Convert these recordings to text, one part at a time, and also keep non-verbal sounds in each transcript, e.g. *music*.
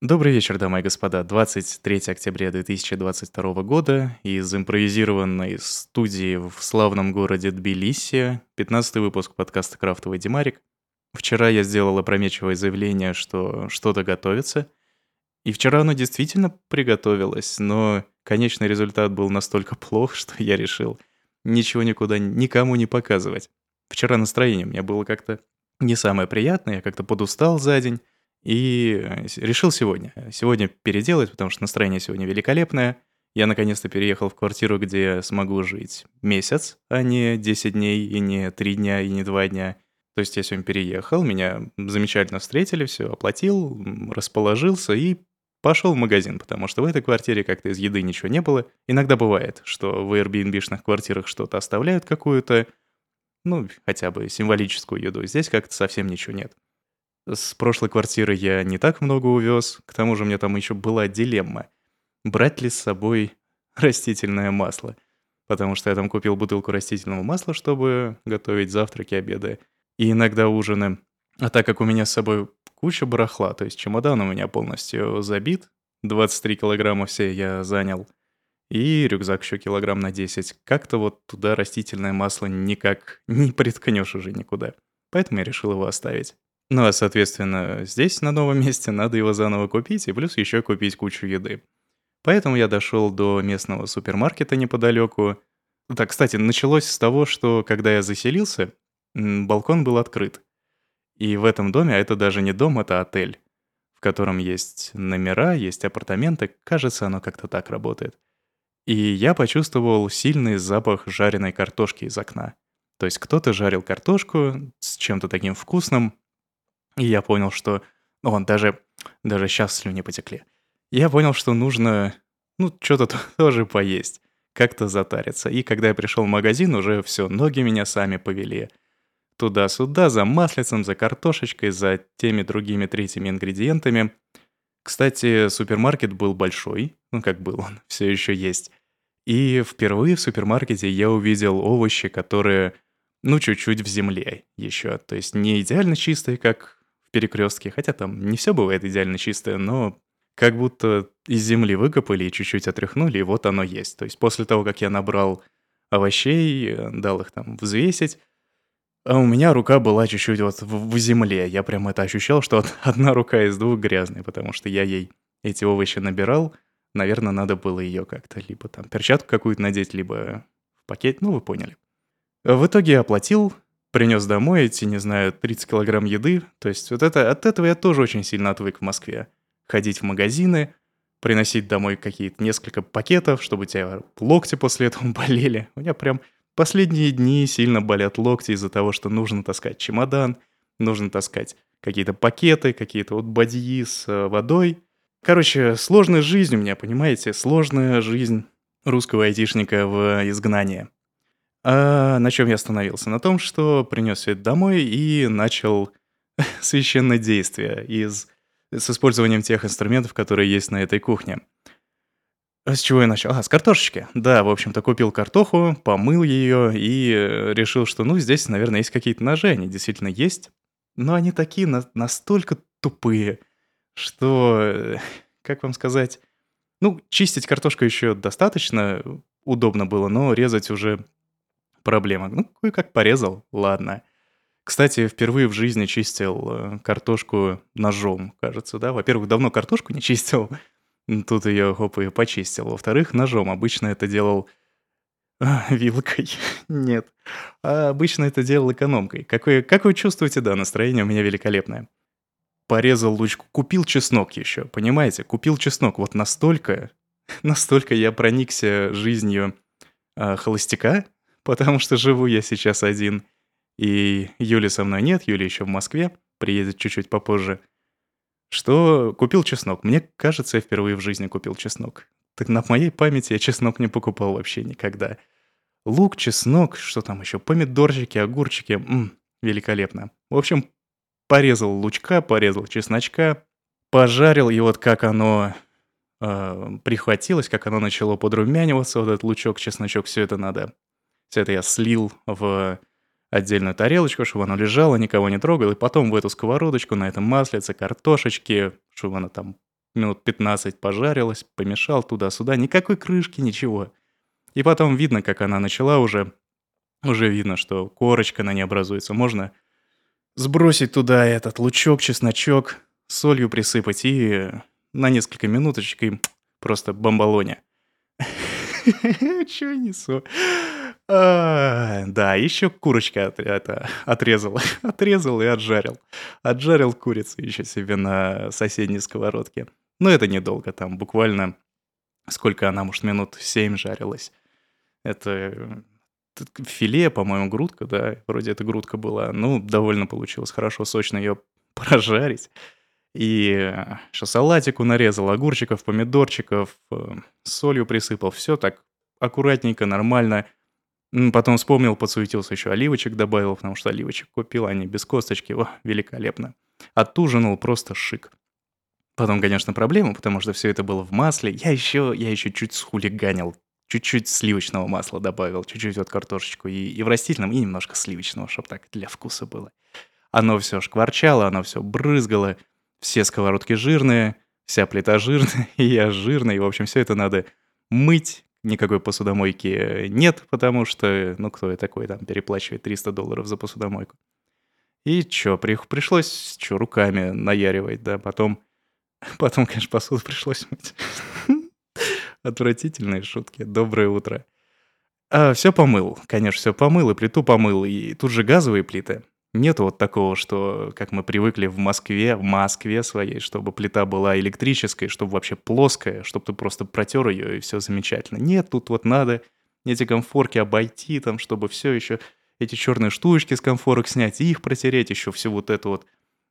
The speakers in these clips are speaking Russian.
Добрый вечер, дамы и господа. 23 октября 2022 года из импровизированной студии в славном городе Тбилиси, 15 выпуск подкаста «Крафтовый Димарик». Вчера я сделал опрометчивое заявление, что что-то готовится. И вчера оно действительно приготовилось, но конечный результат был настолько плох, что я решил ничего никуда никому не показывать. Вчера настроение у меня было как-то не самое приятное, я как-то подустал за день. И э, решил сегодня. Сегодня переделать, потому что настроение сегодня великолепное. Я наконец-то переехал в квартиру, где смогу жить месяц, а не 10 дней, и не 3 дня, и не 2 дня. То есть я сегодня переехал, меня замечательно встретили, все оплатил, расположился и пошел в магазин, потому что в этой квартире как-то из еды ничего не было. Иногда бывает, что в Airbnb-шных квартирах что-то оставляют какую-то, ну, хотя бы символическую еду. Здесь как-то совсем ничего нет. С прошлой квартиры я не так много увез, к тому же у меня там еще была дилемма. Брать ли с собой *laughs* растительное масло? Потому что я там купил бутылку растительного масла, чтобы готовить завтраки, обеды и иногда ужины. А так как у меня с собой куча барахла, то есть чемодан у меня полностью забит, 23 килограмма все я занял, и рюкзак еще килограмм на 10, как-то вот туда растительное масло никак не приткнешь уже никуда. Поэтому я решил его оставить. Ну а, соответственно, здесь, на новом *laughs* месте, надо его заново купить и плюс еще купить кучу еды. Поэтому я дошел до местного супермаркета неподалеку. Так, кстати, началось с того, что когда я заселился, балкон был открыт. И в этом доме, а это даже не дом, это отель, в котором есть номера, есть апартаменты, кажется, оно как-то так работает. И я почувствовал сильный запах жареной картошки из окна. То есть кто-то жарил картошку с чем-то таким вкусным, и я понял, что... Ну, он даже... Даже сейчас слюни потекли. Я понял, что нужно, ну, что-то *laughs* тоже поесть. Как-то затариться. И когда я пришел в магазин, уже все, ноги меня сами повели. Туда-сюда, за маслицем, за картошечкой, за теми другими третьими ингредиентами. Кстати, супермаркет был большой, ну как был он, *laughs* все еще есть. И впервые в супермаркете я увидел овощи, которые, ну, чуть-чуть в земле еще. То есть не идеально чистые, как перекрестке, хотя там не все бывает идеально чистое, но как будто из земли выкопали и чуть-чуть отряхнули, и вот оно есть. То есть после того, как я набрал овощей, дал их там взвесить, а у меня рука была чуть-чуть вот в, в земле. Я прям это ощущал, что *laughs* одна рука из двух грязная, потому что я ей эти овощи набирал. Наверное, надо было ее как-то либо там перчатку какую-то надеть, либо в пакет, ну вы поняли. В итоге я оплатил, принес домой эти, не знаю, 30 килограмм еды. То есть вот это, от этого я тоже очень сильно отвык в Москве. Ходить в магазины, приносить домой какие-то несколько пакетов, чтобы у тебя локти после этого *laughs* болели. У меня прям последние дни сильно болят локти из-за того, что нужно таскать чемодан, нужно таскать какие-то пакеты, какие-то вот бадьи с э, водой. Короче, сложная жизнь у меня, понимаете? Сложная жизнь русского айтишника в изгнании. А на чем я остановился? На том, что принес это домой и начал *laughs* священное действие из, с использованием тех инструментов, которые есть на этой кухне. С чего я начал? А, с картошечки. Да, в общем-то, купил картоху, помыл ее и э, решил, что, ну, здесь, наверное, есть какие-то ножи, они действительно есть. Но они такие на настолько тупые, что, э, как вам сказать, ну, чистить картошку еще достаточно удобно было, но резать уже проблема. Ну, кое-как порезал, ладно. Кстати, впервые в жизни чистил э, картошку ножом, кажется, да? Во-первых, давно картошку не чистил, тут ее, хоп, и почистил. Во-вторых, ножом. Обычно это делал а, вилкой. *laughs* Нет. А обычно это делал экономкой. Как вы, как вы чувствуете, да, настроение у меня великолепное. Порезал лучку, купил чеснок еще, понимаете? Купил чеснок. Вот настолько, *laughs* настолько я проникся жизнью э, холостяка, потому что живу я сейчас один. И Юли со мной нет, Юли еще в Москве, приедет чуть-чуть попозже. Что купил чеснок. Мне кажется, я впервые в жизни купил чеснок. Так на моей памяти я чеснок не покупал вообще никогда. Лук, чеснок, что там еще, помидорчики, огурчики. М-м, великолепно. В общем, порезал лучка, порезал чесночка, пожарил, и вот как оно э, прихватилось, как оно начало подрумяниваться, вот этот лучок, чесночок, все это надо все это я слил в отдельную тарелочку, чтобы оно лежало, никого не трогало, и потом в эту сковородочку на этом маслице, картошечки, чтобы она там минут 15 пожарилась, помешал туда-сюда, никакой крышки, ничего. И потом видно, как она начала уже, уже видно, что корочка на ней образуется. Можно сбросить туда этот лучок, чесночок, солью присыпать и на несколько минуточек и просто бомбалоня. *laughs* Чё несу? Да, еще курочка от, это, отрезал. *laughs* отрезал и отжарил. Отжарил курицу еще себе на соседней сковородке. Но это недолго, там буквально сколько она, может, минут семь жарилась. Это филе, по-моему, грудка, да, вроде это грудка была. Ну, довольно получилось хорошо, сочно ее *laughs* прожарить. И еще салатику нарезал, огурчиков, помидорчиков, э, солью присыпал. Все так аккуратненько, нормально. Потом вспомнил, подсуетился, еще оливочек добавил, потому что оливочек купил, они без косточки. О, великолепно. Отужинал просто шик. Потом, конечно, проблема, потому что все это было в масле. Я еще, я еще чуть схулиганил. Чуть-чуть сливочного масла добавил, чуть-чуть вот картошечку и, и в растительном, и немножко сливочного, чтобы так для вкуса было. Оно все шкварчало, оно все брызгало. Все сковородки жирные, вся плита жирная, *laughs* и я жирный. В общем, все это надо мыть. Никакой посудомойки нет, потому что, ну, кто я такой, там, переплачивает 300 долларов за посудомойку. И чё, при, пришлось, чё, руками наяривать, да, потом, *laughs* потом, конечно, посуду пришлось мыть. *laughs* Отвратительные шутки. Доброе утро. А, все помыл, конечно, все помыл, и плиту помыл, и тут же газовые плиты. Нет вот такого, что, как мы привыкли в Москве, в Москве своей, чтобы плита была электрической, чтобы вообще плоская, чтобы ты просто протер ее и все замечательно. Нет, тут вот надо эти комфорки обойти, там, чтобы все еще эти черные штучки с комфорок снять, и их протереть, еще всю вот эту вот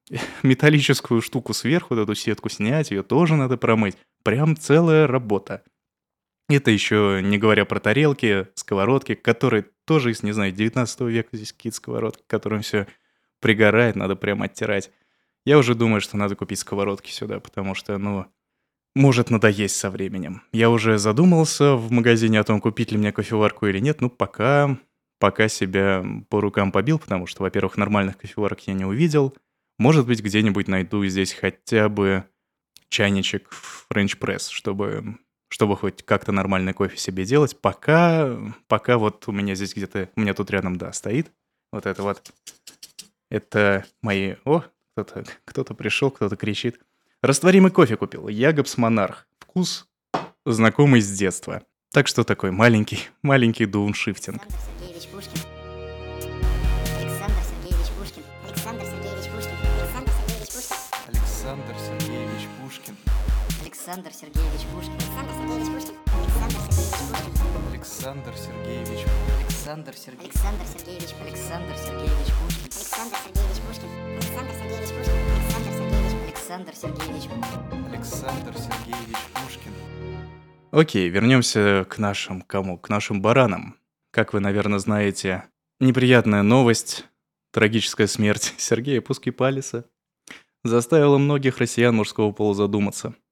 *laughs* металлическую штуку сверху, вот эту сетку снять, ее тоже надо промыть. Прям целая работа. Это еще не говоря про тарелки, сковородки, которые тоже из, не знаю, 19 века здесь какие-то сковородки, которым все пригорает, надо прям оттирать. Я уже думаю, что надо купить сковородки сюда, потому что, ну, может надоесть со временем. Я уже задумался в магазине о том, купить ли мне кофеварку или нет. Ну, пока, пока себя по рукам побил, потому что, во-первых, нормальных кофеварок я не увидел. Может быть, где-нибудь найду здесь хотя бы чайничек Press, чтобы чтобы хоть как-то нормальный кофе себе делать, пока, пока вот у меня здесь где-то, у меня тут рядом, да, стоит вот это вот. Это мои... О, кто-то кто пришел, кто-то кричит. Растворимый кофе купил. Ягобс Монарх. Вкус знакомый с детства. Так что такой маленький, маленький дауншифтинг. Александр Александр Сергеевич Пушкин. Александр Сергеевич Александр Сергеевич Александр Сергеевич Александр Сергеевич Пушкин Александр Сергеевич Пушкин Александр Сергеевич Пушкин Александр Сергеевич Александр Сергеевич Пушкин Окей, вернемся к нашим кому? К нашим баранам. Как вы, наверное, знаете, неприятная новость, трагическая смерть Сергея Пускипалиса заставила многих россиян мужского пола задуматься –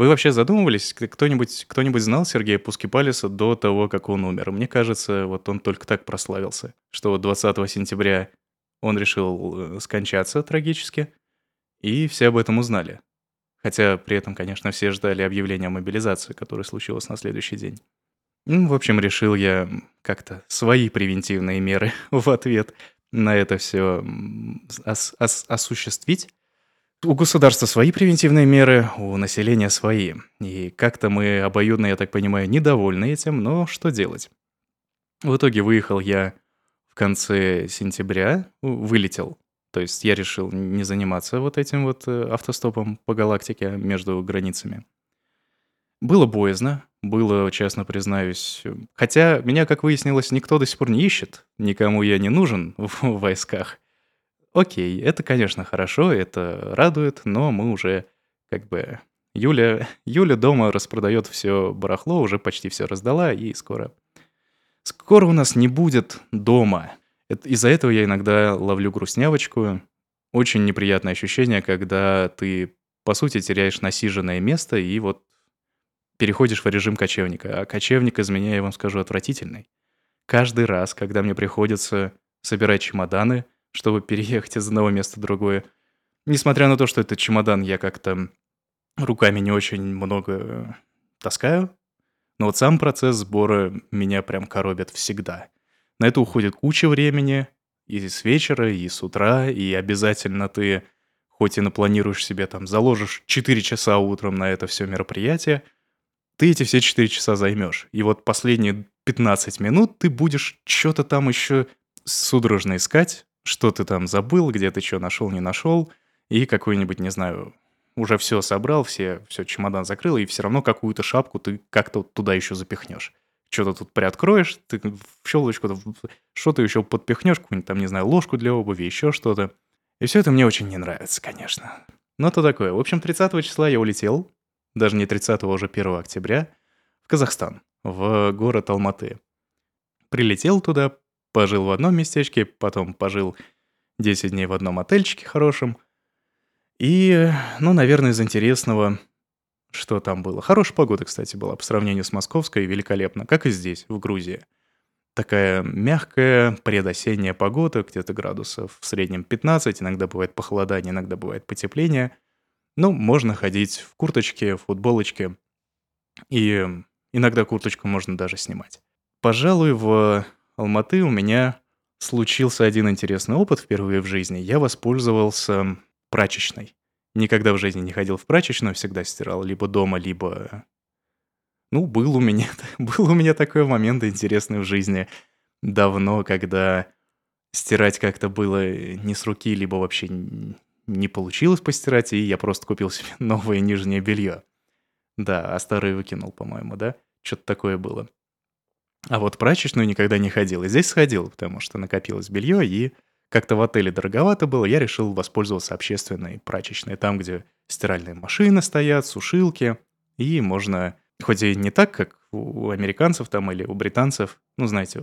вы вообще задумывались, кто-нибудь кто знал Сергея Пускипалиса до того, как он умер? Мне кажется, вот он только так прославился, что вот 20 сентября он решил э, скончаться трагически, и все об этом узнали. Хотя при этом, конечно, все ждали объявления о мобилизации, которое случилось на следующий день. Ну, в общем, решил я как-то свои превентивные меры *laughs* в ответ на это все ос- ос- осуществить. У государства свои превентивные меры, у населения свои. И как-то мы обоюдно, я так понимаю, недовольны этим, но что делать? В итоге выехал я в конце сентября, вылетел. То есть я решил не заниматься вот этим вот э, автостопом по галактике между границами. Было боязно, было, честно признаюсь. Хотя меня, как выяснилось, никто до сих пор не ищет, никому я не нужен *laughs* в войсках окей, это, конечно, хорошо, это радует, но мы уже как бы... Юля, *laughs* Юля дома распродает все барахло, уже почти все раздала, и скоро... Скоро у нас не будет дома. Из-за этого я иногда ловлю грустнявочку. Очень неприятное ощущение, когда ты, по сути, теряешь насиженное место и вот переходишь в режим кочевника. А кочевник из меня, я вам скажу, отвратительный. Каждый раз, когда мне приходится собирать чемоданы — чтобы переехать из одного места в другое. Несмотря на то, что этот чемодан я как-то руками не очень много таскаю, но вот сам процесс сбора меня прям коробит всегда. На это уходит куча времени, и с вечера, и с утра, и обязательно ты, хоть и напланируешь себе там, заложишь 4 часа утром на это все мероприятие, ты эти все 4 часа займешь. И вот последние 15 минут ты будешь что-то там еще судорожно искать, что ты там забыл, где ты что нашел, не нашел, и какой-нибудь, не знаю, уже все собрал, все, все чемодан закрыл, и все равно какую-то шапку ты как-то туда еще запихнешь. Что-то тут приоткроешь, ты в щелочку что-то еще подпихнешь, какую-нибудь там, не знаю, ложку для обуви, еще что-то. И все это мне очень не нравится, конечно. Но то такое. В общем, 30 числа я улетел, даже не 30, а уже 1 октября, в Казахстан, в город Алматы. Прилетел туда, пожил в одном местечке, потом пожил 10 дней в одном отельчике хорошем – и, ну, наверное, из интересного, что там было. Хорошая погода, кстати, была по сравнению с московской, великолепно, как и здесь, в Грузии. Такая мягкая предосенняя погода, где-то градусов в среднем 15, иногда бывает похолодание, иногда бывает потепление. Ну, можно ходить в курточке, в футболочке, и иногда курточку можно даже снимать. Пожалуй, в Алматы у меня случился один интересный опыт впервые в жизни. Я воспользовался прачечной. Никогда в жизни не ходил в прачечную, всегда стирал либо дома, либо... Ну, был у меня, *laughs* был у меня такой момент интересный в жизни давно, когда стирать как-то было не с руки, либо вообще не получилось постирать, и я просто купил себе *laughs* новое нижнее белье. Да, а старое выкинул, по-моему, да? Что-то такое было. А вот прачечную никогда не ходил. И здесь сходил, потому что накопилось белье, и как-то в отеле дороговато было, я решил воспользоваться общественной прачечной, там, где стиральные машины стоят, сушилки, и можно, хоть и не так, как у американцев там или у британцев, ну, знаете,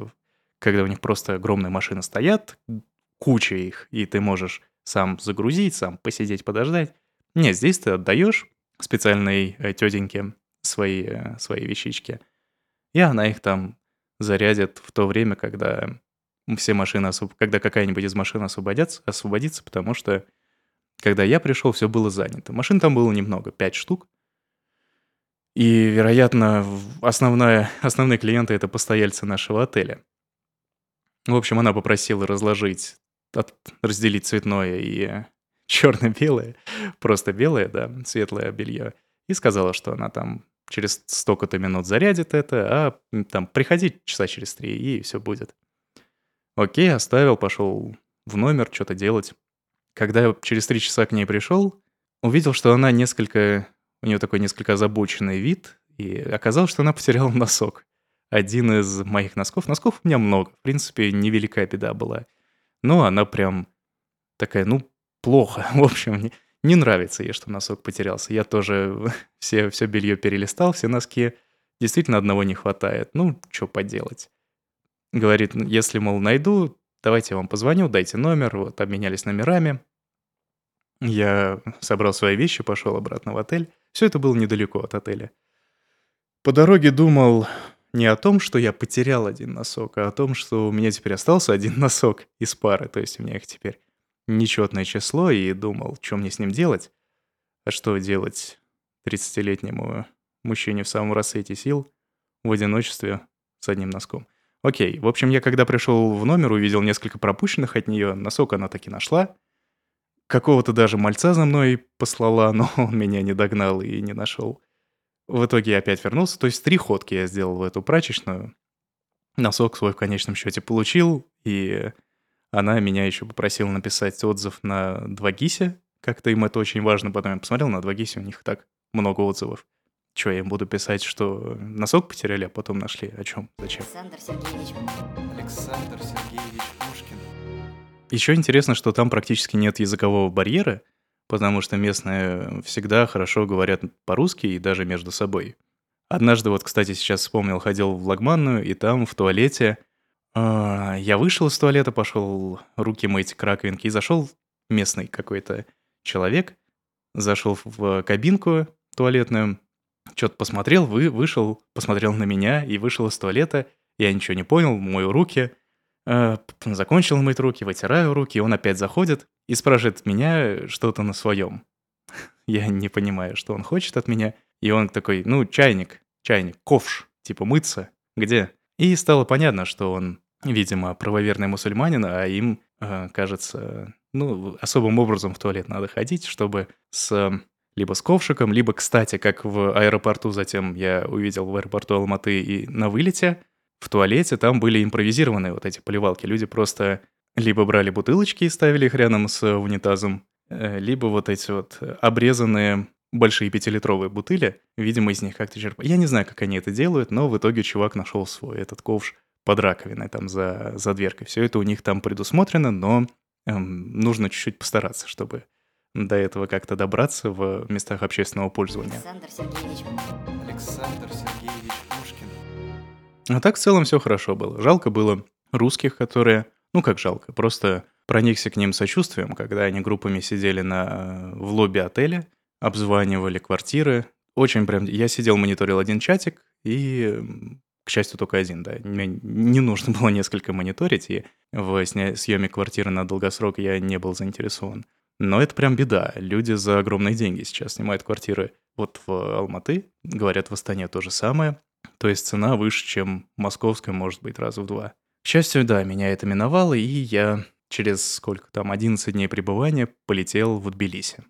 когда у них просто огромные машины стоят, куча их, и ты можешь сам загрузить, сам посидеть, подождать. Нет, здесь ты отдаешь специальной э, тетеньке свои, э, свои вещички, и она их там зарядит в то время, когда все машины, освоб... когда какая-нибудь из машин освободятся, освободится, потому что когда я пришел, все было занято. Машин там было немного, пять штук. И, вероятно, основная, основные клиенты — это постояльцы нашего отеля. В общем, она попросила разложить, от, разделить цветное и черно-белое, просто белое, да, светлое белье, и сказала, что она там через столько-то минут зарядит это, а там приходи часа через три, и все будет. Окей, оставил, пошел в номер что-то делать. Когда я через три часа к ней пришел, увидел, что она несколько... У нее такой несколько озабоченный вид, и оказалось, что она потеряла носок. Один из моих носков. Носков у меня много. В принципе, невеликая беда была. Но она прям такая, ну, плохо. *laughs* В общем, не, нравится ей, что носок потерялся. Я тоже *laughs* все, все белье перелистал, все носки. Действительно, одного не хватает. Ну, что поделать. Говорит, если, мол, найду, давайте я вам позвоню, дайте номер. Вот, обменялись номерами. Я собрал свои вещи, пошел обратно в отель. Все это было недалеко от отеля. По дороге думал не о том, что я потерял один носок, а о том, что у меня теперь остался один *laughs* носок из пары. То есть у меня их теперь нечетное число, и думал, что мне с ним делать. А что делать 30-летнему мужчине в самом рассвете сил в одиночестве с одним носком? Окей, в общем, я когда пришел в номер, увидел несколько пропущенных от нее, носок она таки нашла. Какого-то даже мальца за мной послала, *laughs* но он меня не догнал и не нашел. В итоге я опять вернулся, то есть три ходки я сделал в эту прачечную. Носок свой в конечном счете получил, и она меня еще попросила написать отзыв на 2GIS. Как-то им это очень важно. Потом я посмотрел на 2GIS, у них так много отзывов. Что, я им буду писать, что носок потеряли, а потом нашли? О чем? Зачем? Александр Сергеевич. Александр Сергеевич Пушкин. Еще интересно, что там практически нет языкового барьера, потому что местные всегда хорошо говорят по-русски и даже между собой. Однажды, вот, кстати, сейчас вспомнил, ходил в лагманную, и там в туалете... Э, я вышел из туалета, пошел руки мыть к раковинке, и зашел местный какой-то человек, зашел в кабинку туалетную, что-то посмотрел, вы, вышел, посмотрел на меня и вышел из туалета. Я ничего не понял, мою руки. Э, закончил мыть руки, вытираю руки, он опять заходит и спрашивает меня что-то на своем. *laughs* Я не понимаю, что он хочет от меня. И он такой, ну, чайник, чайник, ковш, типа мыться. Где? И стало понятно, что он, видимо, правоверный мусульманин, а им, э, кажется, ну, особым образом в туалет надо ходить, чтобы с либо с ковшиком, либо, кстати, как в аэропорту, затем я увидел в аэропорту Алматы и на вылете, в туалете там были импровизированные вот эти поливалки. Люди просто либо брали бутылочки и ставили их рядом с унитазом, э, либо вот эти вот обрезанные большие пятилитровые бутыли, видимо, из них как-то черпают. Я не знаю, как они это делают, но в итоге чувак нашел свой этот ковш под раковиной, там, за, за дверкой. Все это у них там предусмотрено, но эм, нужно чуть-чуть постараться, чтобы до этого как-то добраться в местах общественного пользования. Александр Сергеевич. Александр Сергеевич Пушкин. А так в целом все хорошо было. Жалко было русских, которые... Ну как жалко, просто проникся к ним сочувствием, когда они группами сидели на, в лобби отеля, обзванивали квартиры. Очень прям... Я сидел, мониторил один чатик, и, к счастью, только один, да. Мне не нужно *laughs* было несколько мониторить, и в съеме квартиры на долгосрок я не был заинтересован. Но это прям беда. Люди за огромные деньги сейчас снимают квартиры. Вот в Алматы, говорят, в Астане то же самое. То есть цена выше, чем московская, может быть, раза в два. К счастью, да, меня это миновало, и я через сколько там, 11 дней пребывания полетел в Тбилиси.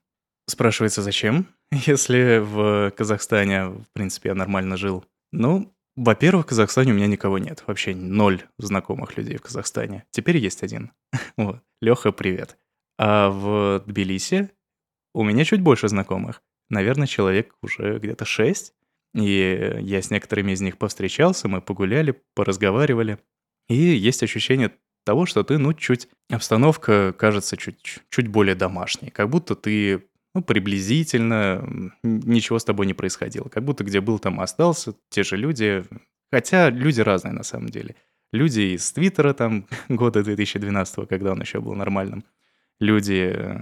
Спрашивается, зачем? *laughs* Если в Казахстане, в принципе, я нормально жил. Ну, во-первых, в Казахстане у меня никого нет. Вообще ноль знакомых людей в Казахстане. Теперь есть один. *laughs* Вот. Леха, привет. А в Тбилиси у меня чуть больше знакомых. Наверное, человек уже где-то шесть. И я с некоторыми из них повстречался, мы погуляли, поразговаривали. И есть ощущение того, что ты, ну, чуть... Обстановка кажется чуть, чуть более домашней. Как будто ты, ну, приблизительно, ничего с тобой не происходило. Как будто где был, там остался, те же люди. Хотя люди разные на самом деле. Люди из Твиттера там *laughs* года 2012, когда он еще был нормальным люди, э,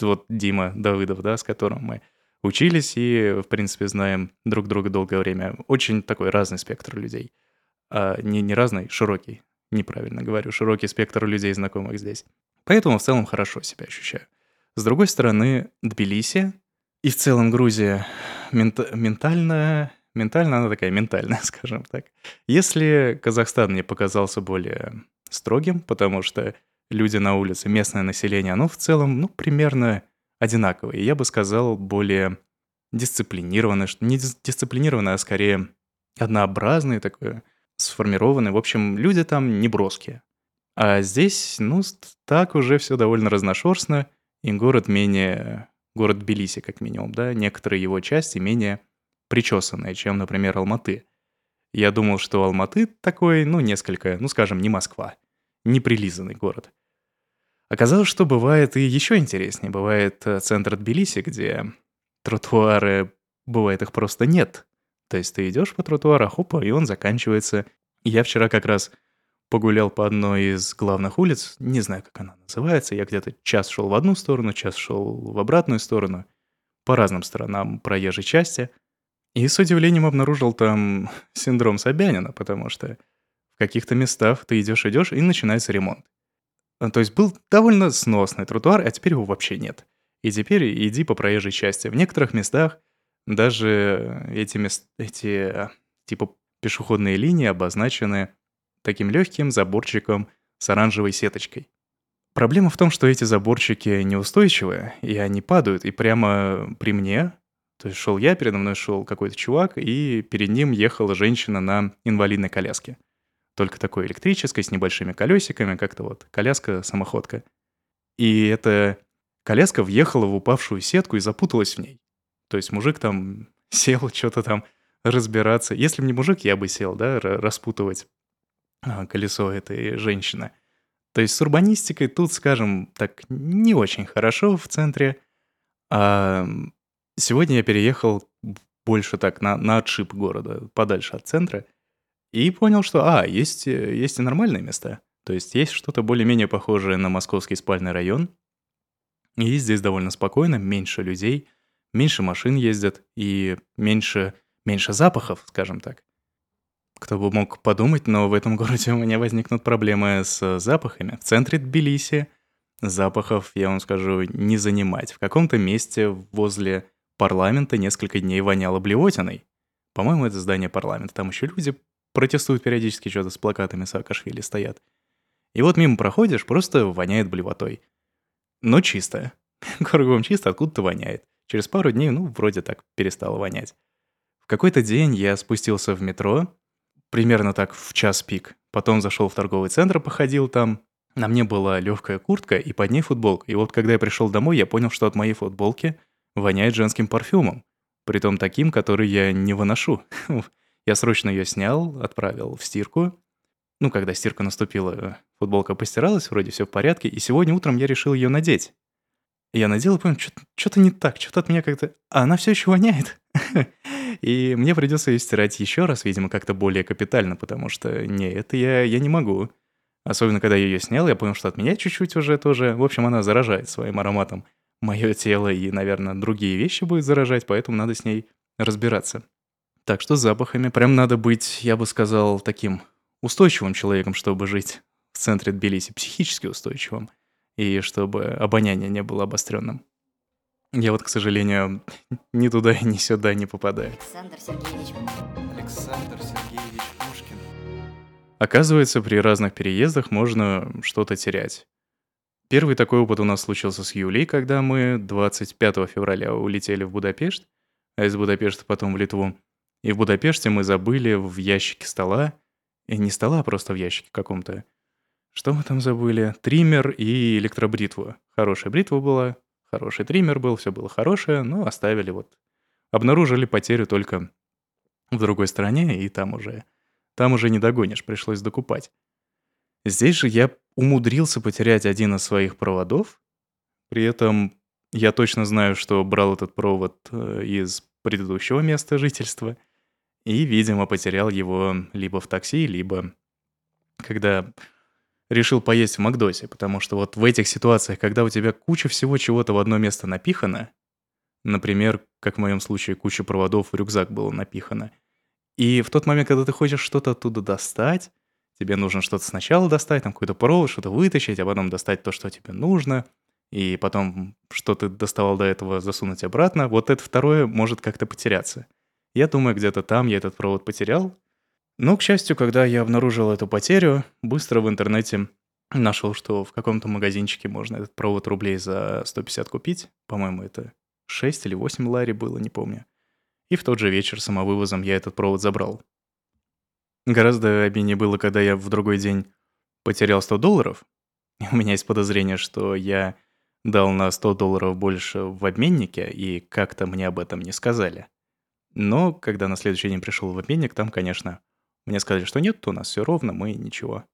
вот Дима Давыдов, да, с которым мы учились и, в принципе, знаем друг друга долгое время. Очень такой разный спектр людей. А не, не разный, широкий, неправильно говорю, широкий спектр людей, знакомых здесь. Поэтому в целом хорошо себя ощущаю. С другой стороны, Тбилиси и в целом Грузия мент, ментально, ментально она такая ментальная, *laughs* скажем так. Если Казахстан мне показался более строгим, потому что люди на улице, местное население, оно в целом, ну, примерно одинаковое. Я бы сказал, более дисциплинированное, не дисциплинированное, а скорее однообразное такое, сформированное. В общем, люди там не броские. А здесь, ну, так уже все довольно разношерстно, и город менее... Город Тбилиси, как минимум, да, некоторые его части менее причесанные, чем, например, Алматы. Я думал, что Алматы такой, ну, несколько, ну, скажем, не Москва, неприлизанный город. Оказалось, что бывает и еще интереснее. Бывает э, центр Тбилиси, где тротуары, бывает их просто нет. То есть ты идешь по тротуару, хопа, и он заканчивается. Я вчера как раз погулял по одной из главных улиц, не знаю, как она называется, я где-то час шел в одну сторону, час шел в обратную сторону, по разным сторонам проезжей части, и с удивлением обнаружил там *laughs* синдром Собянина, потому что в каких-то местах ты идешь-идешь, и начинается ремонт. А, то есть был довольно сносный тротуар, а теперь его вообще нет. И теперь иди по проезжей части. В некоторых местах даже эти, мест, эти типа пешеходные линии обозначены таким легким заборчиком с оранжевой сеточкой. Проблема в том, что эти заборчики неустойчивые, и они падают, и прямо при мне, то есть шел я, передо мной шел какой-то чувак, и перед ним ехала женщина на инвалидной коляске только такой электрической, с небольшими колесиками, как-то вот коляска-самоходка. И эта коляска въехала в упавшую сетку и запуталась в ней. То есть мужик там *laughs* сел что-то там разбираться. Если бы не мужик, я бы сел, да, распутывать колесо этой женщины. То есть с урбанистикой тут, скажем так, не очень хорошо в центре. А сегодня я переехал больше так на, на отшиб города, подальше от центра – и понял, что, а, есть, есть и нормальные места. То есть есть что-то более-менее похожее на московский спальный район. И здесь довольно спокойно, меньше людей, меньше машин ездят и меньше, меньше запахов, скажем так. Кто бы мог подумать, но в этом городе у меня возникнут проблемы с запахами. В центре Тбилиси Запахов, я вам скажу, не занимать. В каком-то месте возле парламента несколько дней воняло блевотиной. По-моему, это здание парламента. Там еще люди протестуют периодически, что-то с плакатами Саакашвили стоят. И вот мимо проходишь, просто воняет блевотой. Но чисто. *laughs* Кругом чисто, откуда-то воняет. Через пару дней, ну, вроде так перестало вонять. В какой-то день я спустился в метро, примерно так в час пик. Потом зашел в торговый центр, походил там. На мне была легкая куртка и под ней футболка. И вот когда я пришел домой, я понял, что от моей футболки воняет женским парфюмом. Притом таким, который я не выношу. *laughs* Я срочно ее снял, отправил в стирку. Ну, когда стирка наступила, футболка постиралась, вроде все в порядке, и сегодня утром я решил ее надеть. Я надел и понял, что-то не так, что-то от меня как-то... А она все еще воняет. *laughs* И мне придется ее стирать еще раз, видимо, как-то более капитально, потому что не, это я, я не могу. Особенно, когда я ее снял, я понял, что от меня чуть-чуть уже тоже... В общем, она заражает своим ароматом мое тело и, наверное, другие вещи будет заражать, поэтому надо с ней разбираться. Так что с запахами прям надо быть, я бы сказал, таким устойчивым человеком, чтобы жить в центре Тбилиси, психически устойчивым, и чтобы обоняние не было обостренным. Я вот, к сожалению, *laughs* ни туда, ни сюда не попадаю. Александр Сергеевич. Александр Сергеевич Пушкин. Оказывается, при разных переездах можно что-то терять. Первый такой опыт у нас случился с Юлей, когда мы 25 февраля улетели в Будапешт, а из Будапешта потом в Литву. И в Будапеште мы забыли в ящике стола, и не стола, а просто в ящике каком-то. Что мы там забыли? Триммер и электробритву. Хорошая бритва была, хороший триммер был, все было хорошее, но оставили вот. Обнаружили потерю только в другой стороне, и там уже, там уже не догонишь, пришлось докупать. Здесь же я умудрился потерять один из своих проводов. При этом я точно знаю, что брал этот провод э, из предыдущего места жительства. И, видимо, потерял его либо в такси, либо когда решил поесть в Макдосе. Потому что вот в этих ситуациях, когда у тебя куча всего чего-то в одно место напихано, например, как в моем случае, куча проводов в рюкзак было напихано, и в тот момент, когда ты хочешь что-то оттуда достать, Тебе нужно что-то сначала достать, там какой-то провод, что-то вытащить, а потом достать то, что тебе нужно, и потом, что ты доставал до этого, засунуть обратно. Вот это второе может как-то потеряться. Я думаю, где-то там я этот провод потерял. Но, к счастью, когда я обнаружил эту потерю, быстро в интернете нашел, что в каком-то магазинчике можно этот провод рублей за 150 купить. По-моему, это 6 или 8 лари было, не помню. И в тот же вечер самовывозом я этот провод забрал. Гораздо обиднее было, когда я в другой день потерял 100 долларов. *laughs* У меня есть подозрение, что я дал на 100 долларов больше в обменнике, и как-то мне об этом не сказали. Но когда на следующий день пришел в обменник, там, конечно, мне сказали, что нет, у нас все ровно, мы ничего.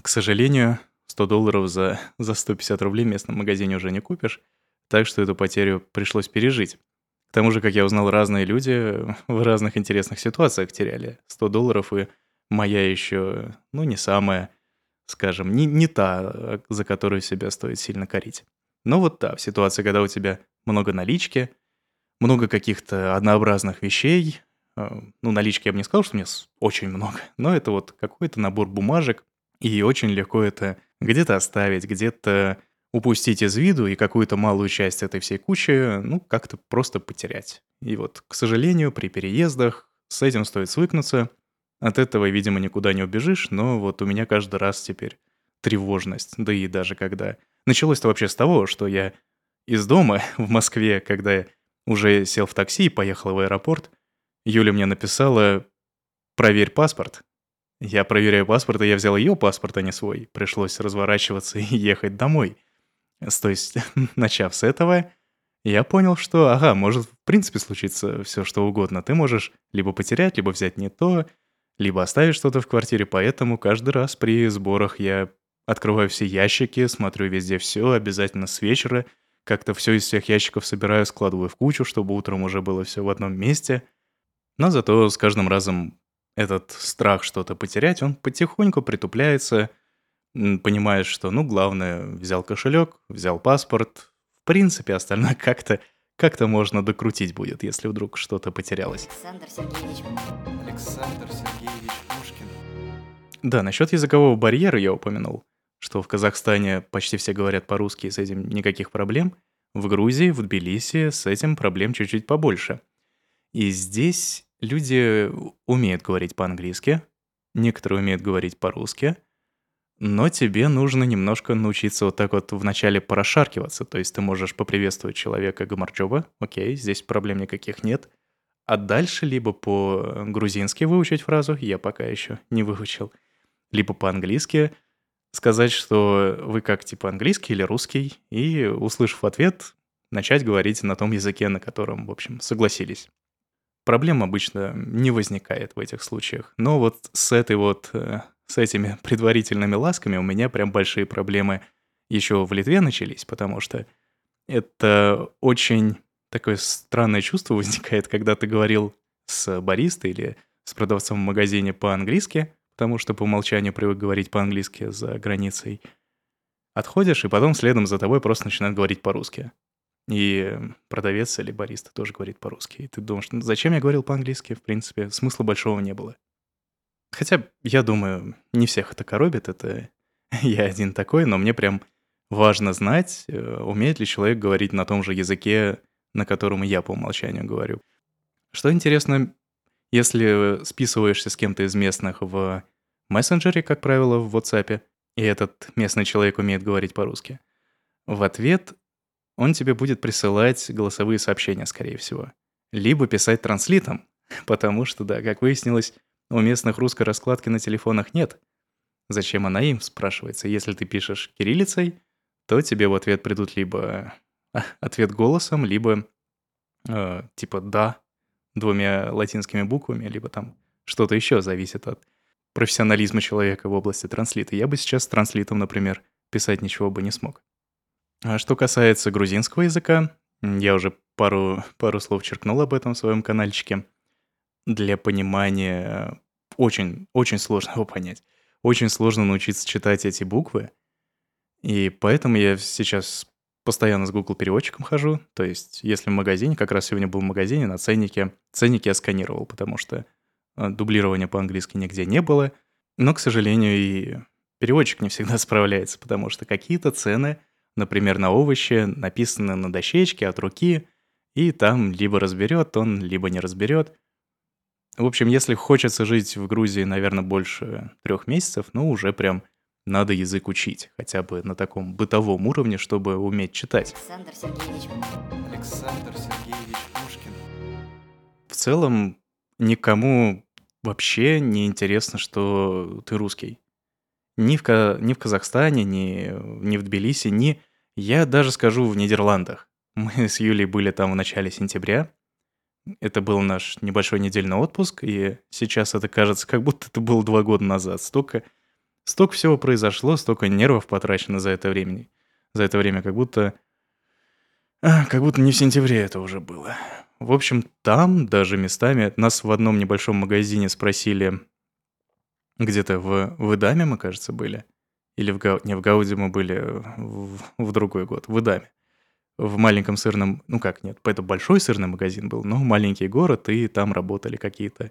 К сожалению, 100 долларов за, за 150 рублей в местном магазине уже не купишь, так что эту потерю пришлось пережить. К тому же, как я узнал, разные люди в разных интересных ситуациях теряли 100 долларов и моя еще, ну, не самая, скажем, не, не та, за которую себя стоит сильно корить. Но вот та, в ситуации, когда у тебя много налички, много каких-то однообразных вещей, ну, налички я бы не сказал, что у меня очень много, *laughs* но это вот какой-то набор бумажек, и очень легко это где-то оставить, где-то упустить из виду и какую-то малую часть этой всей кучи, ну, как-то просто потерять. И вот, к сожалению, при переездах с этим стоит свыкнуться, от этого, видимо, никуда не убежишь, но вот у меня каждый раз теперь тревожность. Да и даже когда... Началось-то вообще с того, что я из дома *laughs* в Москве, когда уже сел в такси и поехал в аэропорт, Юля мне написала «Проверь паспорт». Я проверяю паспорт, и я взял ее паспорт, а не свой. Пришлось разворачиваться *laughs* и ехать домой. То есть, *laughs* начав с этого, я понял, что, ага, может в принципе случиться все что угодно. Ты можешь либо потерять, либо взять не то, либо оставить что-то в квартире, поэтому каждый раз при сборах я открываю все ящики, смотрю везде все, обязательно с вечера, как-то все из всех ящиков собираю, складываю в кучу, чтобы утром уже было все в одном месте. Но зато с каждым разом этот страх что-то потерять, он потихоньку притупляется, понимаешь, что, ну, главное, взял кошелек, взял паспорт, в принципе, остальное как-то как-то можно докрутить будет, если вдруг что-то потерялось. Александр Сергеевич. Александр Сергеевич Пушкин. Да, насчет языкового барьера я упомянул, что в Казахстане почти все говорят по-русски, и с этим никаких проблем. В Грузии, в Тбилиси с этим проблем чуть-чуть побольше. И здесь люди умеют говорить по-английски, некоторые умеют говорить по-русски, но тебе нужно немножко научиться вот так вот вначале прошаркиваться. То есть ты можешь поприветствовать человека Гамарчоба, окей, здесь проблем никаких нет. А дальше либо по-грузински выучить фразу, я пока еще не выучил, либо по-английски сказать, что вы как типа английский или русский, и, услышав ответ, начать говорить на том языке, на котором, в общем, согласились. Проблем обычно не возникает в этих случаях. Но вот с этой вот, э, с этими *laughs* предварительными ласками у меня прям большие проблемы еще в Литве начались, потому что это очень такое странное чувство *laughs* возникает, когда ты говорил с баристой или с продавцом в магазине по-английски, потому что по умолчанию привык говорить по-английски за границей. Отходишь, и потом следом за тобой просто начинают говорить по-русски. И продавец или бариста тоже говорит по-русски. И ты думаешь, ну, зачем я говорил по-английски? В принципе, смысла большого не было. Хотя, я думаю, не всех это коробит, это *laughs* я один такой, но мне прям важно знать, э, умеет ли человек говорить на том же языке, на котором я по умолчанию говорю. Что интересно, если списываешься с кем-то из местных в мессенджере, как правило, в WhatsApp, и этот местный человек умеет говорить по-русски, в ответ он тебе будет присылать голосовые сообщения, скорее всего. Либо писать транслитом, *laughs* потому что, да, как выяснилось, у местных русской раскладки на телефонах нет. Зачем она им, спрашивается. Если ты пишешь кириллицей, то тебе в ответ придут либо а, ответ голосом, либо э, типа «да» двумя латинскими буквами, либо там что-то еще зависит от профессионализма человека в области транслита. Я бы сейчас с транслитом, например, писать ничего бы не смог. А что касается грузинского языка, я уже пару, пару слов черкнул об этом в своем каналчике. Для понимания очень, очень сложно его *laughs* понять. Очень сложно научиться читать эти буквы. И поэтому я сейчас постоянно с Google переводчиком хожу. То есть, если в магазине, как раз сегодня был в магазине, на ценнике, ценник я сканировал, потому что э, дублирования по-английски нигде не было. Но, к сожалению, и переводчик не всегда *laughs* справляется, потому что какие-то цены, например, на овощи, написаны на дощечке от руки, и там либо разберет он, либо не разберет. В общем, если хочется жить в Грузии, наверное, больше трех месяцев, ну, уже прям надо язык учить, хотя бы на таком бытовом уровне, чтобы уметь читать. Александр Сергеевич. Александр Сергеевич Пушкин. В целом, никому вообще не интересно, что ты русский. Ни в, ни в Казахстане, ни, ни в Тбилиси, ни... Я даже скажу в Нидерландах. Мы *laughs* с Юлей были там в начале сентября. Это был наш небольшой недельный отпуск, и сейчас это кажется, как будто это было два года назад. Столько Столько всего произошло, столько нервов потрачено за это время. За это время, как будто... Как будто не в сентябре это уже было. В общем, там даже местами нас в одном небольшом магазине спросили, где-то в, в Идаме мы, кажется, были. Или в Гау... Не, в Гауде мы были в, в другой год, в Идаме. В маленьком сырном... Ну как, нет, это большой сырный магазин был, но маленький город, и там работали какие-то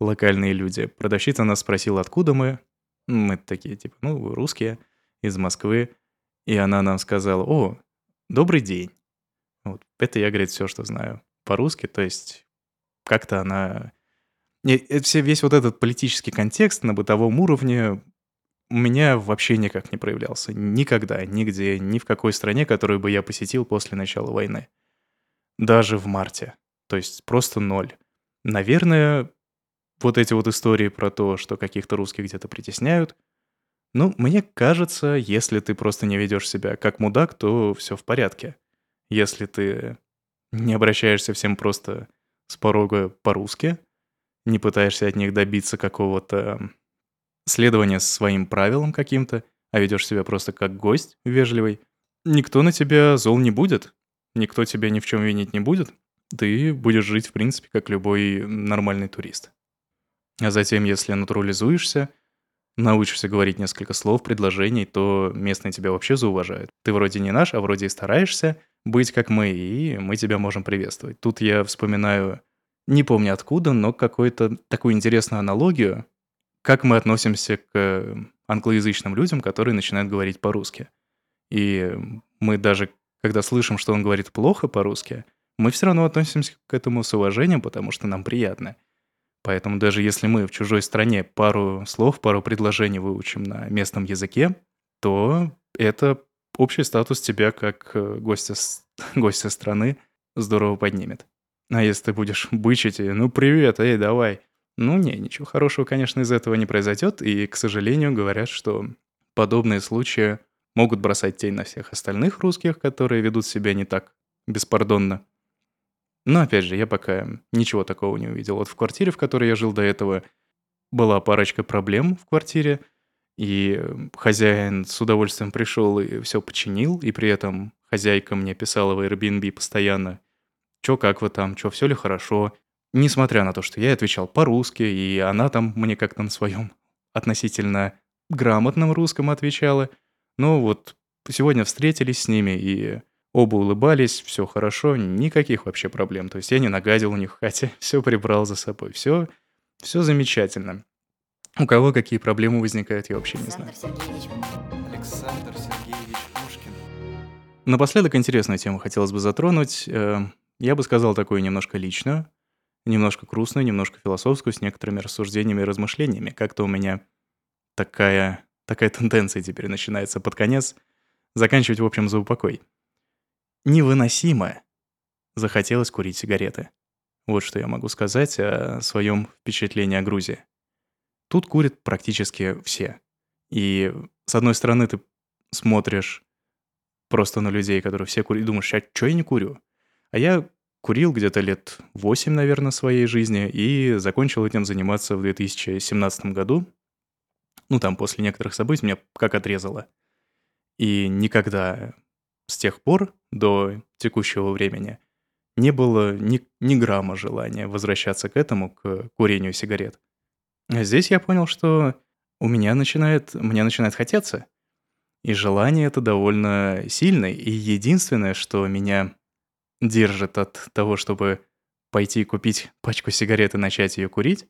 локальные люди. Продавщица нас спросила, откуда мы. Мы такие, типа, ну, русские, из Москвы. И она нам сказала, о, добрый день. Вот. Это я, говорит, все, что знаю по-русски. То есть как-то она... И все, весь вот этот политический контекст на бытовом уровне у меня вообще никак не проявлялся. Никогда, нигде, ни в какой стране, которую бы я посетил после начала войны. Даже в марте. То есть просто ноль. Наверное, вот эти вот истории про то, что каких-то русских где-то притесняют. Ну, мне кажется, если ты просто не ведешь себя как мудак, то все в порядке. Если ты не обращаешься всем просто с порога по-русски, не пытаешься от них добиться какого-то следования своим правилам каким-то, а ведешь себя просто как гость вежливый, никто на тебя зол не будет, никто тебя ни в чем винить не будет, ты будешь жить, в принципе, как любой нормальный турист. А затем, если натурализуешься, научишься говорить несколько слов, предложений, то местные тебя вообще зауважают. Ты вроде не наш, а вроде и стараешься быть как мы, и мы тебя можем приветствовать. Тут я вспоминаю, не помню откуда, но какую-то такую интересную аналогию, как мы относимся к англоязычным людям, которые начинают говорить по-русски. И мы даже, когда слышим, что он говорит плохо по-русски, мы все равно относимся к этому с уважением, потому что нам приятно. Поэтому даже если мы в чужой стране пару слов, пару предложений выучим на местном языке, то это общий статус тебя как э, гостя, *laughs* гостя страны здорово поднимет. А если ты будешь бычить и «ну привет, эй, давай», ну не, ничего хорошего, конечно, из этого не произойдет, и, к сожалению, говорят, что подобные случаи могут бросать тень на всех остальных русских, которые ведут себя не так беспардонно. Но опять же, я пока ничего такого не увидел. Вот в квартире, в которой я жил до этого, была парочка проблем в квартире, и хозяин с удовольствием пришел и все починил, и при этом хозяйка мне писала в Airbnb постоянно, чё, как вы там, чё, все ли хорошо. Несмотря на то, что я отвечал по-русски, и она там мне как-то на своем *laughs* относительно грамотном русском отвечала. Но вот сегодня встретились с ними, и Оба улыбались, все хорошо, никаких вообще проблем. То есть я не нагадил у них, *laughs* хотя все прибрал за собой. Все, все замечательно. У кого какие проблемы возникают, я вообще не знаю. Александр Сергеевич Пушкин. Напоследок интересную тему хотелось бы затронуть. Я бы сказал такую немножко личную, немножко грустную, немножко философскую, с некоторыми рассуждениями и размышлениями. Как-то у меня такая, такая тенденция теперь начинается под конец заканчивать, в общем, за упокой невыносимо захотелось курить сигареты. Вот что я могу сказать о своем впечатлении о Грузии. Тут курят практически все. И с одной стороны ты смотришь просто на людей, которые все курят, и думаешь, а что я не курю? А я курил где-то лет 8, наверное, своей жизни и закончил этим заниматься в 2017 году. Ну, там после некоторых событий меня как отрезало. И никогда с тех пор до текущего времени не было ни, ни грамма желания возвращаться к этому, к курению сигарет. А здесь я понял, что у меня начинает, мне начинает хотеться. И желание это довольно сильное. И единственное, что меня держит от того, чтобы пойти купить пачку сигарет и начать ее курить,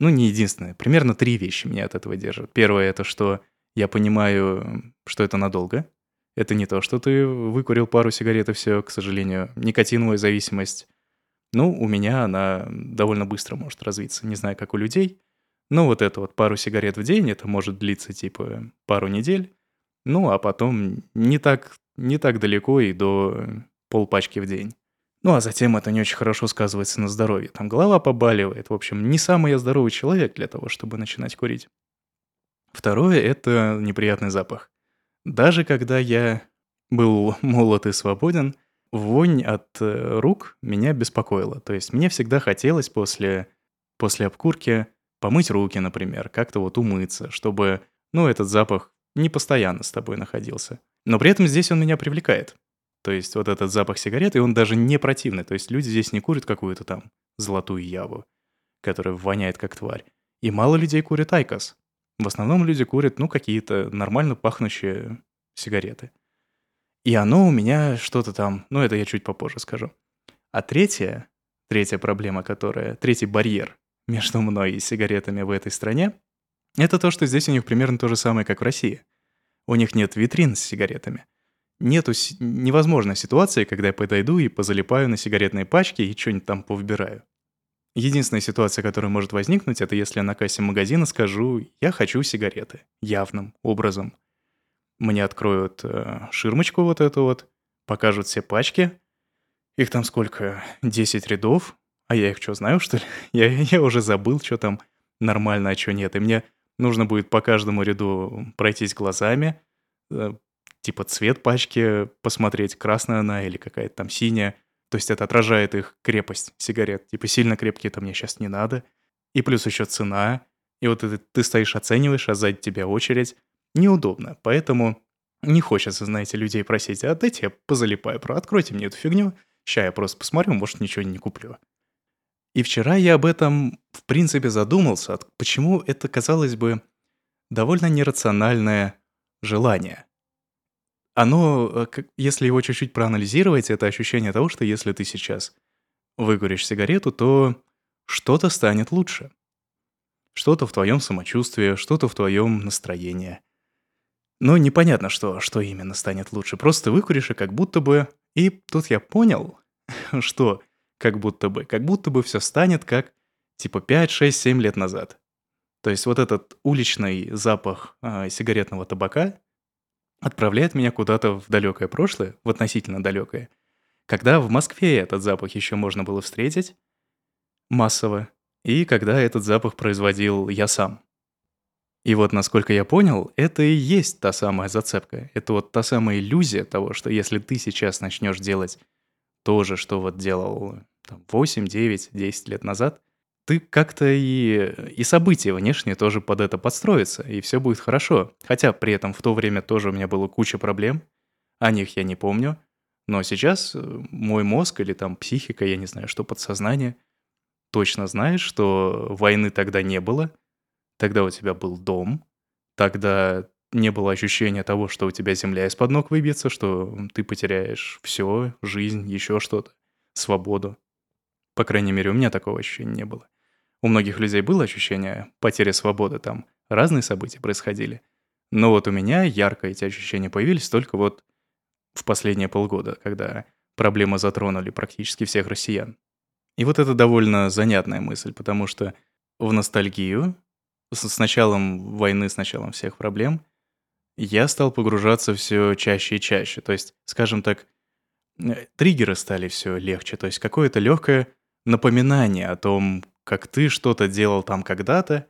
ну, не единственное, примерно три вещи меня от этого держат. Первое — это что я понимаю, что это надолго. Это не то, что ты выкурил пару сигарет и все, к сожалению. Никотиновая зависимость. Ну, у меня она довольно быстро может развиться. Не знаю, как у людей. Но вот это вот пару сигарет в день, это может длиться типа пару недель. Ну, а потом не так, не так далеко и до полпачки в день. Ну, а затем это не очень хорошо сказывается на здоровье. Там голова побаливает. В общем, не самый я здоровый человек для того, чтобы начинать курить. Второе — это неприятный запах. Даже когда я был *laughs* молод и свободен, вонь от э, рук меня беспокоила. То есть мне всегда хотелось после, после обкурки помыть руки, например, как-то вот умыться, чтобы, ну, этот запах не постоянно с тобой находился. Но при этом здесь он меня привлекает. То есть вот этот запах сигареты, он даже не противный. То есть люди здесь не курят какую-то там золотую яву, которая воняет как тварь. И мало людей курят айкос. В основном люди курят, ну, какие-то нормально пахнущие сигареты. И оно у меня что-то там, ну, это я чуть попозже скажу. А третья, третья проблема, которая, третий барьер между мной и сигаретами в этой стране, это то, что здесь у них примерно то же самое, как в России. У них нет витрин с сигаретами. Нету невозможной ситуации, когда я подойду и позалипаю на сигаретные пачки и что-нибудь там повыбираю. Единственная ситуация, которая может возникнуть, это если я на кассе магазина скажу «я хочу сигареты» явным образом. Мне откроют э, ширмочку вот эту вот, покажут все пачки. Их там сколько? 10 рядов. А я их что, знаю, что ли? *laughs* Я, я уже забыл, что там нормально, а что нет. И мне нужно будет по каждому ряду пройтись глазами, э, типа цвет пачки посмотреть, красная она или какая-то там синяя. То есть это отражает их крепость сигарет. Типа сильно крепкие это мне сейчас не надо. И плюс еще цена. И вот это ты стоишь, оцениваешь, а сзади тебя очередь. Неудобно. Поэтому не хочется, знаете, людей просить, а дайте я позалипаю, про откройте мне эту фигню. Ща я просто посмотрю, может, ничего не куплю. И вчера я об этом, в принципе, задумался, почему это, казалось бы, довольно нерациональное желание оно, э, если его чуть-чуть проанализировать, это ощущение того, что если ты сейчас выкуришь сигарету, то что-то станет лучше. что-то в твоем самочувствии, что-то в твоем настроении. Но непонятно, что, что именно станет лучше. Просто выкуришь и как будто бы... И тут я понял, *laughs* что как будто бы, как будто бы все станет как типа 5, 6, 7 лет назад. То есть вот этот уличный запах э, сигаретного табака отправляет меня куда-то в далекое прошлое, в относительно далекое, когда в Москве этот запах еще можно было встретить массово, и когда этот запах производил я сам. И вот, насколько я понял, это и есть та самая зацепка. Это вот та самая иллюзия того, что если ты сейчас начнешь делать то же, что вот делал там, 8, 9, 10 лет назад, ты как-то и, и события внешние тоже под это подстроятся, и все будет хорошо. Хотя при этом в то время тоже у меня было куча проблем, о них я не помню, но сейчас э, мой мозг или там психика, я не знаю, что подсознание, точно знает, что войны тогда не было, тогда у тебя был дом, тогда не было ощущения того, что у тебя земля из-под ног выбьется, что ты потеряешь все, жизнь, еще что-то, свободу. По крайней мере, у меня такого ощущения не было. У многих людей было ощущение потери свободы, там разные события происходили. Но вот у меня ярко эти ощущения появились только вот в последние полгода, когда проблемы затронули практически всех россиян. И вот это довольно занятная мысль, потому что в ностальгию с началом войны, с началом всех проблем, я стал погружаться все чаще и чаще. То есть, скажем так, э, триггеры стали все легче. То есть какое-то легкое напоминание о том, как ты что-то делал там когда-то,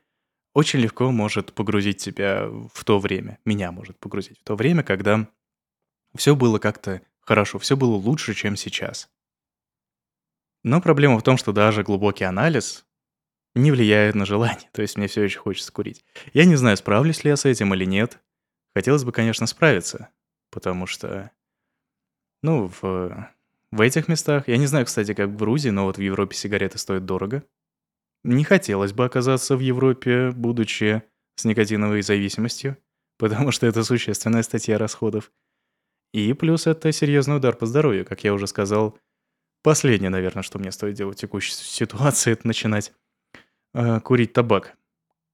очень легко может погрузить тебя в то время, меня может погрузить в то время, когда все было как-то хорошо, все было лучше, чем сейчас. Но проблема в том, что даже глубокий анализ не влияет на желание, то есть мне все еще хочется курить. Я не знаю, справлюсь ли я с этим или нет. Хотелось бы, конечно, справиться, потому что, ну, в, в этих местах, я не знаю, кстати, как в Грузии, но вот в Европе сигареты стоят дорого. Не хотелось бы оказаться в Европе, будучи с никотиновой зависимостью, *laughs* потому что это существенная статья расходов. И плюс это серьезный удар по здоровью, как я уже сказал. Последнее, наверное, что мне стоит делать в текущей ситуации, это начинать э, курить табак.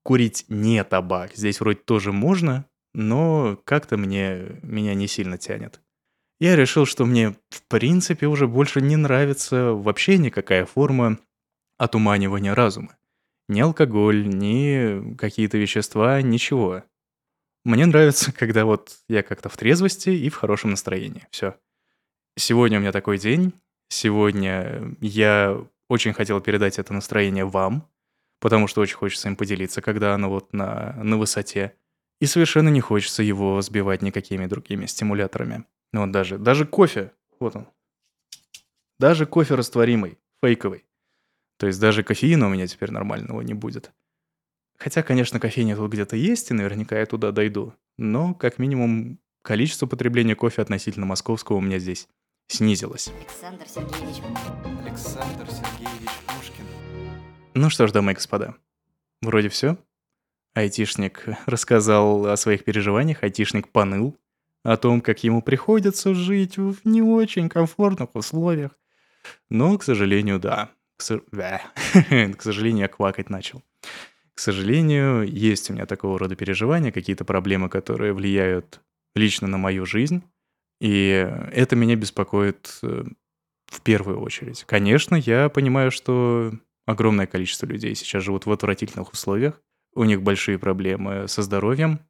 Курить не табак. Здесь вроде тоже можно, но как-то мне меня не сильно тянет. Я решил, что мне в принципе уже больше не нравится вообще никакая форма отуманивания разума. Ни алкоголь, ни какие-то вещества, ничего. Мне нравится, *laughs* когда вот я как-то в трезвости и в хорошем настроении. Все. Сегодня у меня такой день. Сегодня я очень хотел передать это настроение вам, потому что очень хочется им поделиться, когда оно вот на, на высоте. И совершенно не хочется его сбивать никакими другими стимуляторами. Ну вот даже, даже кофе, вот он. Даже кофе растворимый, фейковый. То есть даже кофеина у меня теперь нормального не будет. Хотя, конечно, кофейня тут где-то есть, и наверняка я туда дойду. Но, как минимум, количество потребления кофе относительно московского у меня здесь снизилось. Александр Сергеевич. Александр Сергеевич Пушкин. Ну что ж, дамы и господа, вроде все. Айтишник рассказал о своих переживаниях, айтишник поныл о том, как ему приходится жить в не очень комфортных условиях. Но, к сожалению, да, к, *laughs* к сожалению, я квакать начал. К сожалению, есть у меня такого рода переживания, какие-то проблемы, которые влияют лично на мою жизнь. И это меня беспокоит э, в первую очередь. Конечно, я понимаю, что огромное количество людей сейчас живут в отвратительных условиях, у них большие проблемы со здоровьем,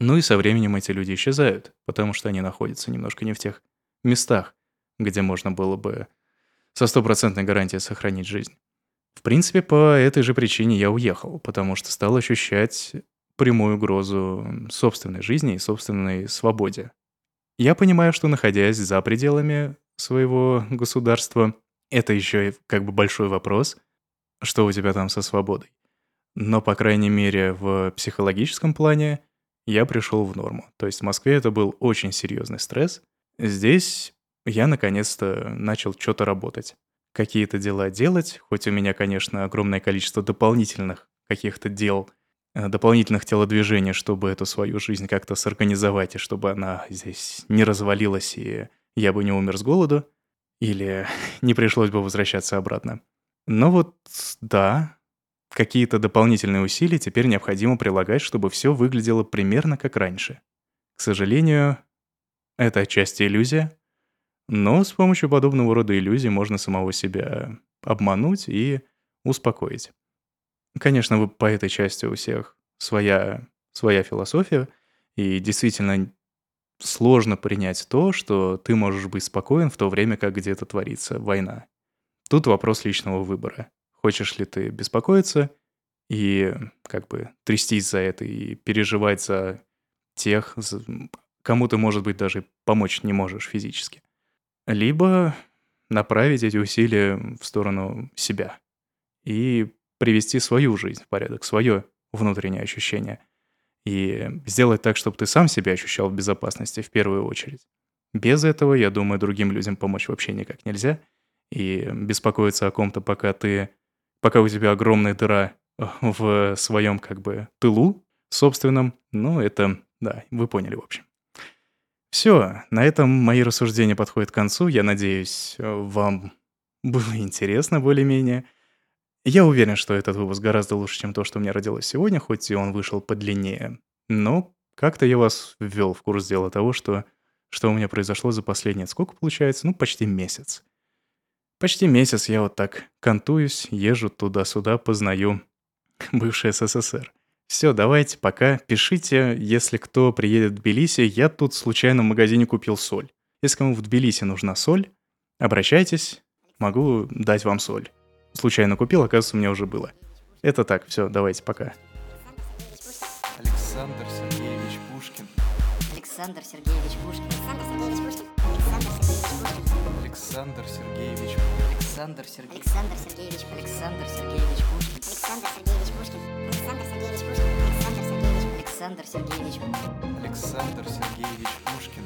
ну и со временем эти люди исчезают, потому что они находятся немножко не в тех местах, где можно было бы со стопроцентной гарантией сохранить жизнь. В принципе, по этой же причине я уехал, потому что стал ощущать прямую угрозу собственной жизни и собственной свободе. Я понимаю, что находясь за пределами своего государства, это еще как бы большой вопрос, что у тебя там со свободой. Но, по крайней мере, в психологическом плане я пришел в норму. То есть в Москве это был очень серьезный стресс. Здесь я наконец-то начал что-то работать. Какие-то дела делать, хоть у меня, конечно, огромное количество дополнительных каких-то дел, э, дополнительных телодвижений, чтобы эту свою жизнь как-то сорганизовать, и чтобы она здесь не развалилась, и я бы не умер с голоду, или *laughs* не пришлось бы возвращаться обратно. Но вот, да, какие-то дополнительные усилия теперь необходимо прилагать, чтобы все выглядело примерно как раньше. К сожалению, это отчасти иллюзия, но с помощью подобного рода иллюзий можно самого себя обмануть и успокоить. Конечно, вы по этой части у всех своя, своя философия, и действительно сложно принять то, что ты можешь быть спокоен в то время, как где-то творится война. Тут вопрос личного выбора. Хочешь ли ты беспокоиться и как бы трястись за это и переживать за тех, кому ты, может быть, даже помочь не можешь физически. Либо направить эти усилия в сторону себя и привести свою жизнь в порядок, свое внутреннее ощущение. И сделать так, чтобы ты сам себя ощущал в безопасности в первую очередь. Без этого, я думаю, другим людям помочь вообще никак нельзя. И беспокоиться о ком-то, пока ты... Пока у тебя огромная дыра в своем как бы тылу собственном, ну, это, да, вы поняли, в общем. Все, на этом мои рассуждения подходят к концу. Я надеюсь, вам было интересно более-менее. Я уверен, что этот выпуск гораздо лучше, чем то, что у меня родилось сегодня, хоть и он вышел подлиннее. Но как-то я вас ввел в курс дела того, что, что у меня произошло за последние, сколько получается? Ну, почти месяц. Почти месяц я вот так кантуюсь, езжу туда-сюда, познаю бывший СССР. Все, давайте, пока. Пишите, если кто приедет в Тбилиси. Я тут случайно в магазине купил соль. Если кому в Тбилиси нужна соль, обращайтесь, могу дать вам соль случайно купил, оказывается, у меня уже было. Это так, все, давайте, пока. Александр Сергеевич Пушкин. Александр Сергеевич Пушкин. Александр Сергеевич Александр Сергеевич Александр Сергеевич Александр Сергеевич Пушкин. Александр Сергеевич Пушкин. Александр Сергеевич Пушкин. Александр Сергеевич Александр Сергеевич Пушкин.